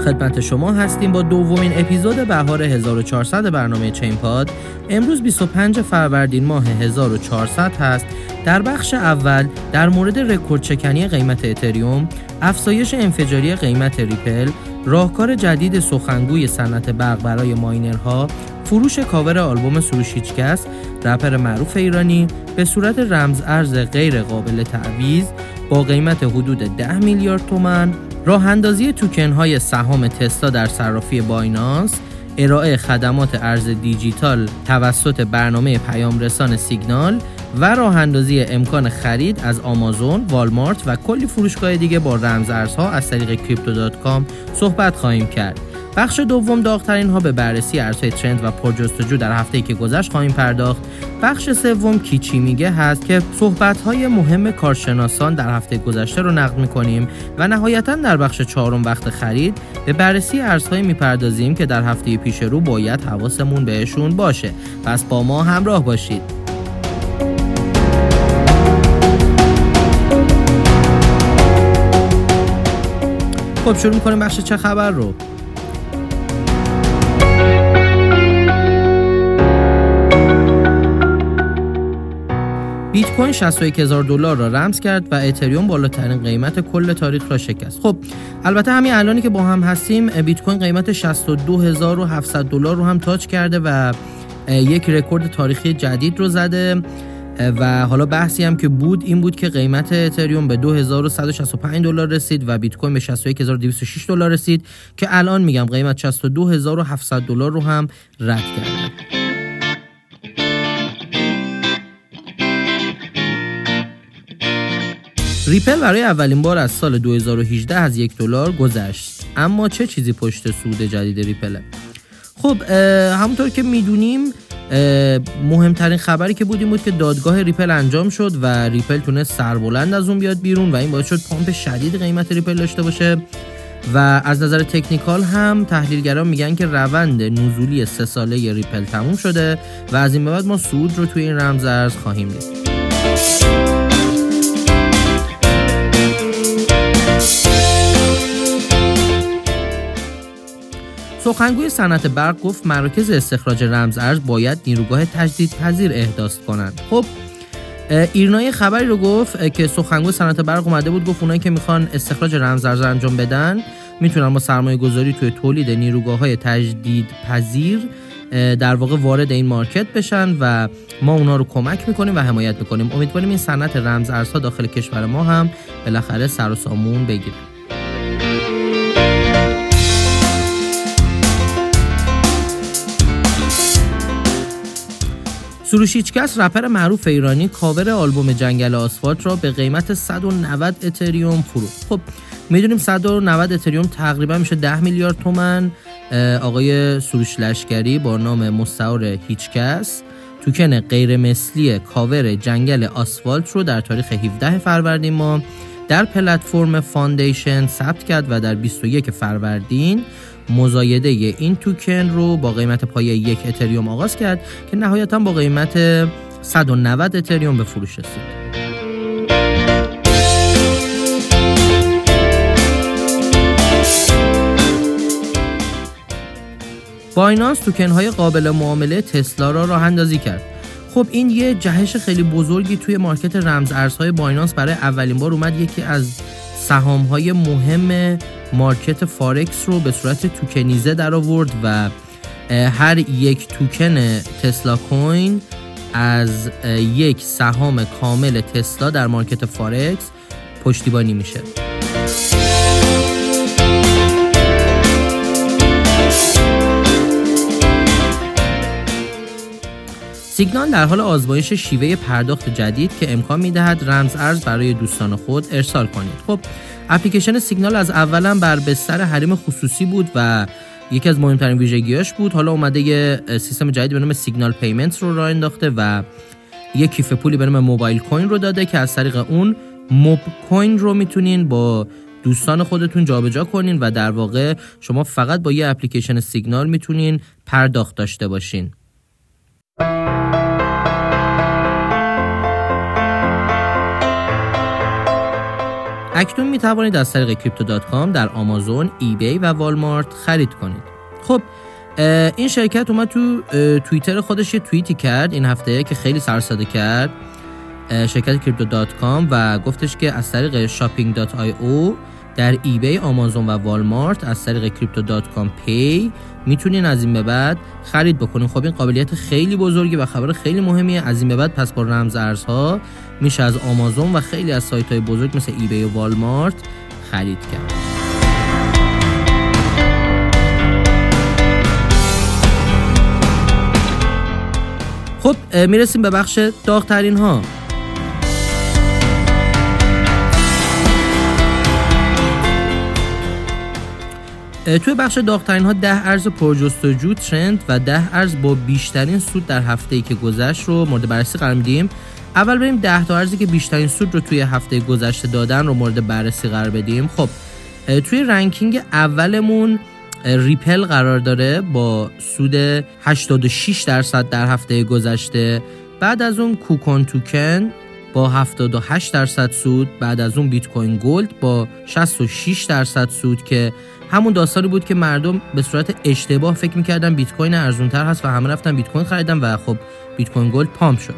خدمت شما هستیم با دومین اپیزود بهار 1400 برنامه چین پاد. امروز 25 فروردین ماه 1400 هست. در بخش اول در مورد رکوردشکنی قیمت اتریوم افزایش انفجاری قیمت ریپل راهکار جدید سخنگوی صنعت برق برای miner ها فروش کاور آلبوم سروش هیچکس رپر معروف ایرانی به صورت رمز ارز غیر قابل تعویض با قیمت حدود ده میلیارد تومن راه اندازی توکن های سهام تسلا در صرافی بایننس ارائه خدمات ارز دیجیتال توسط برنامه پیام رسان سیگنال و راه اندازی امکان خرید از آمازون، والمارت و کلی فروشگاه دیگه با رمز ارزها از طریق کریپتو.com صحبت خواهیم کرد. بخش دوم داغترین ها به بررسی ارزهای ترند و پرجستجو در هفته که گذشت خواهیم پرداخت. بخش سوم کیچی میگه هست که صحبت های مهم کارشناسان در هفته گذشته رو نقد می‌کنیم و نهایتا در بخش چهارم وقت خرید به بررسی ارزهایی می‌پردازیم که در هفته پیش رو باید حواسمون بهشون باشه. پس با ما همراه باشید. خب شروع می‌کنیم بخش چه خبر رو. بیت کوین 61 هزار دلار را رمز کرد و اتریوم بالاترین قیمت کل تاریخ را شکست. خب البته همین الانی که با هم هستیم بیت کوین قیمت 62700 دلار رو هم تاچ کرده و یک رکورد تاریخی جدید رو زده و حالا بحثی هم که بود این بود که قیمت اتریوم به 2165 دلار رسید و بیت کوین به 61206 دلار رسید که الان میگم قیمت 62700 دلار رو هم رد کرده. ریپل برای اولین بار از سال 2018 از یک دلار گذشت. اما چه چیزی پشت سود جدید ریپله؟ خب همونطور که می‌دونیم مهمترین خبری که بود این بود که دادگاه ریپل انجام شد و ریپل تونست سربلند از اون بیاد بیرون و این باعث شد pump شدید قیمت ریپل داشته باشه. و از نظر technical هم تحلیلگران میگن که روند نزولی سه ساله ریپل تموم شده و از این به بعد ما سود رو توی این رمز ارز خواهیم دید. سخنگوی صنعت برق گفت مراکز استخراج رمز ارز باید نیروگاه تجدید پذیر احداث کنند. خب ایرنای خبری رو گفت که سخنگوی صنعت برق اومده بود گفت اونایی که می‌خوان استخراج رمز ارز انجام بدن می‌تونن با سرمایه گذاری توی تولید نیروگاه های تجدید پذیر در واقع وارد این مارکت بشن و ما اونا رو کمک می‌کنیم و حمایت می‌کنیم امیدواریم این صنعت رمز ارزها داخل کشور ما هم بالاخره سر و سامون بگیره. سروش هیچکس رپر معروف ایرانی کاور آلبوم جنگل آسفالت را به قیمت 190 اتریوم فروخت خب می‌دونیم 190 اتریوم تقریبا میشه 10 میلیارد تومن. آقای سروش لشکری با نام مستعار هیچکس توکن غیر مثلی کاور جنگل آسفالت رو در تاریخ 17 فروردین ماه در پلتفرم Foundation ثبت کرد و در 21 فروردین مزایده این توکن رو با قیمت پایه یک اتریوم آغاز کرد که نهایتا با قیمت 190 اتریوم به فروش رسید. بایننس توکن های قابل معامله تسلا را راه اندازی کرد. خب این یه جهش خیلی بزرگی توی market رمز ارزهای بایننس برای اولین بار اومد یکی از سهام های مهم market فارکس رو به صورت توکنیزه در آورد و هر یک توکن تسلا کوین از یک سهام کامل تسلا در market فارکس پشتیبانی میشه. سیگنال در حال آزمایش شیوه پرداخت جدید که امکان می‌دهد رمز ارز برای دوستان خود ارسال کنید. خب اپلیکیشن سیگنال از اولا بر بستر حریم خصوصی بود و یکی از مهمترین ویژگیاش بود. حالا اومده یه سیستم جدیدی به نام سیگنال پیمنت رو راه انداخته و یه کیف پولی به نام موبایل کوین رو داده که از طریق اون موب کوین رو می‌تونین با دوستان خودتون جابجا کنین و در واقع شما فقط با یه اپلیکیشن سیگنال می‌تونین پرداخت داشته باشین. اکنون می توانید از طریق کریپتو در آمازون، eBay و والمارت خرید کنید. خب این شرکت اومد تو توییتر خودش یه توییتی کرد این هفته که خیلی سر صدا کرد شرکت کریپتو و گفتش که از طریق shopping در eBay آمازون و والمارت از طریق Crypto.com Pay می‌تونین از این به بعد خرید بکنین. خب این قابلیت خیلی بزرگی و خبر خیلی مهمیه. از این به بعد پس با رمز ارزها میشه از آمازون و خیلی از سایت های بزرگ مثل ایبی و والمارت خرید کرد. خب می‌رسیم به بخش داغترین ها توی بخش داغترین ها ده ارز پرجستجو ترند و ده ارز با بیشترین سود در هفته ای که گذشت رو مورد بررسی قرار میدیم. اول بریم ده تا ارزی که بیشترین سود رو توی هفته گذشته دادن رو مورد بررسی قرار بدیم. خب توی ranking اولمون ریپل قرار داره با سود 86 درصد در هفته گذشته. بعد از اون کوکوین توکن با 78 درصد سود بعد از اون بیت کوین گلد با 66 درصد سود که همون داستانی بود که مردم به صورت اشتباه فکر می‌کردن بیت کوین ارزونتر هست و همه رفتن بیت کوین خریدن و خب بیت کوین گلد pump شد.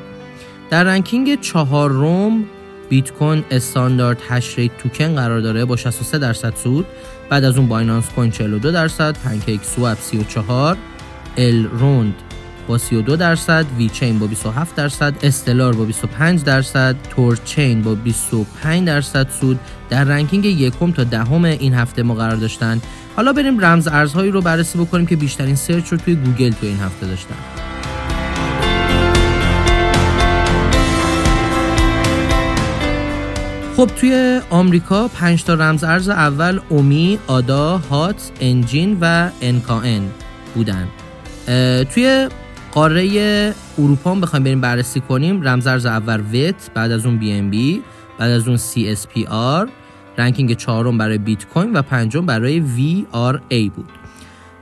در ranking چهارم بیت کوین استاندارد هش ریت توکن قرار داره با 63 درصد سود بعد از اون بایننس کوین 42 درصد پنکیک سواب 34 الروند با 32 درصد وی چین با 27 درصد استلار با 25 درصد تورچین با 25 درصد سود در ranking یکم تا دهم این هفته ما قرار داشتن حالا بریم رمز ارزهایی رو بررسی بکنیم که بیشترین search رو توی گوگل تو این هفته داشتن. خب توی آمریکا 5 تا رمز ارز اول اومی، آدا، هات، انجین و انکائن بودن. توی قاره اروپا هم بخوایم بریم بررسی کنیم. رمزارز اول ویت بعد از اون بی ان بی بعد از اون سی اس پی آر ranking چهارم برای بیت کوین و پنجم برای وی آر ای بود.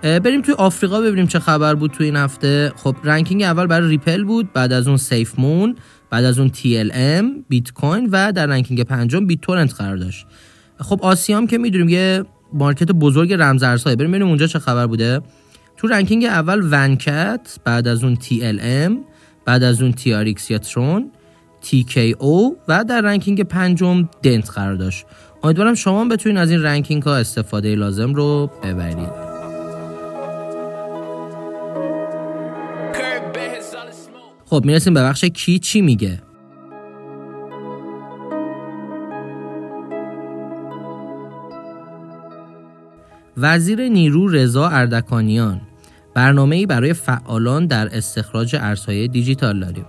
بریم توی آفریقا ببینیم چه خبر بود توی این هفته. خب ranking اول برای ریپل بود بعد از اون سیف مون بعد از اون ام بیت کوین و در ranking پنجم بیت تورنت قرار داشت. خب آسیام که می‌دونیم یه market بزرگ رمزارزهای بریم ببینیم اونجا چه خبر بوده. تو ranking اول ونکت بعد از اون TLM بعد از اون TRX یا ترون TKO و در ranking پنجم دنت قرار داشت. امیدوارم شما بتونید از این ranking ها استفاده لازم رو ببرید. خب می‌رسیم به بخش کی چی میگه. وزیر نیرو رضا اردکانیان. برنامه برای فعالان در استخراج ارزهای دیجیتال داریم.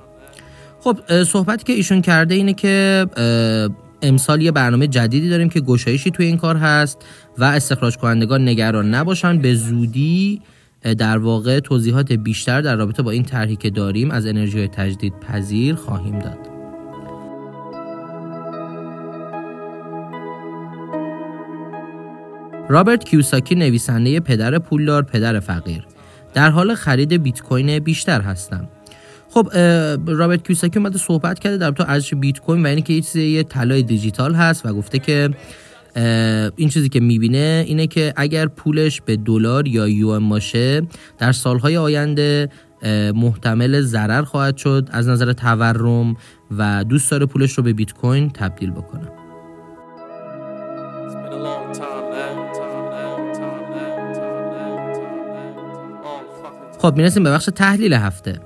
خب صحبتی که ایشون کرده اینه که امسال یه برنامه جدیدی داریم که گشایشی توی این کار هست و استخراج کنندگان نگران نباشن. به زودی در واقع توضیحات بیشتر در رابطه با این طرحی که داریم از انرژی تجدید پذیر خواهیم داد. رابرت کیوساکی نویسنده پدر پولدار پدر فقیر. در حال خرید بیت کوین بیشتر هستم. خب رابرت کیوساکی اومده صحبت کرده در تو ارزش بیت کوین و اینکه چیزی یه طلای دیجیتال هست و گفته که این چیزی که می‌بینه اینه که اگر پولش به دلار یا یوان باشه در سالهای آینده محتمل ضرر خواهد شد. از نظر تورم و دوست داره پولش رو به بیت کوین تبدیل بکنه. خب می‌رسیم به بخش تحلیل هفته.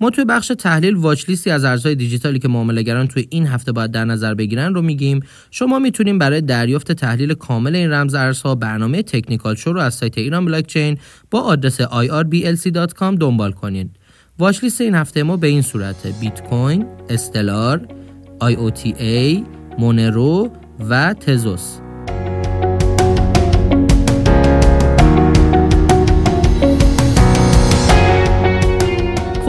ما توی بخش تحلیل واچ لیستی از ارزهای دیجیتالی که معاملهگران توی این هفته باید در نظر بگیرن رو میگیم. شما می‌تونیم برای دریافت تحلیل کامل این رمز ارزها برنامه تکنیکال شو رو از سایت ایران بلاکچین با آدرس irblc.com دنبال کنید. واچ لیست این هفته ما به این صورت بیت کوین، استلار، IOTA، مونرو و تزوس.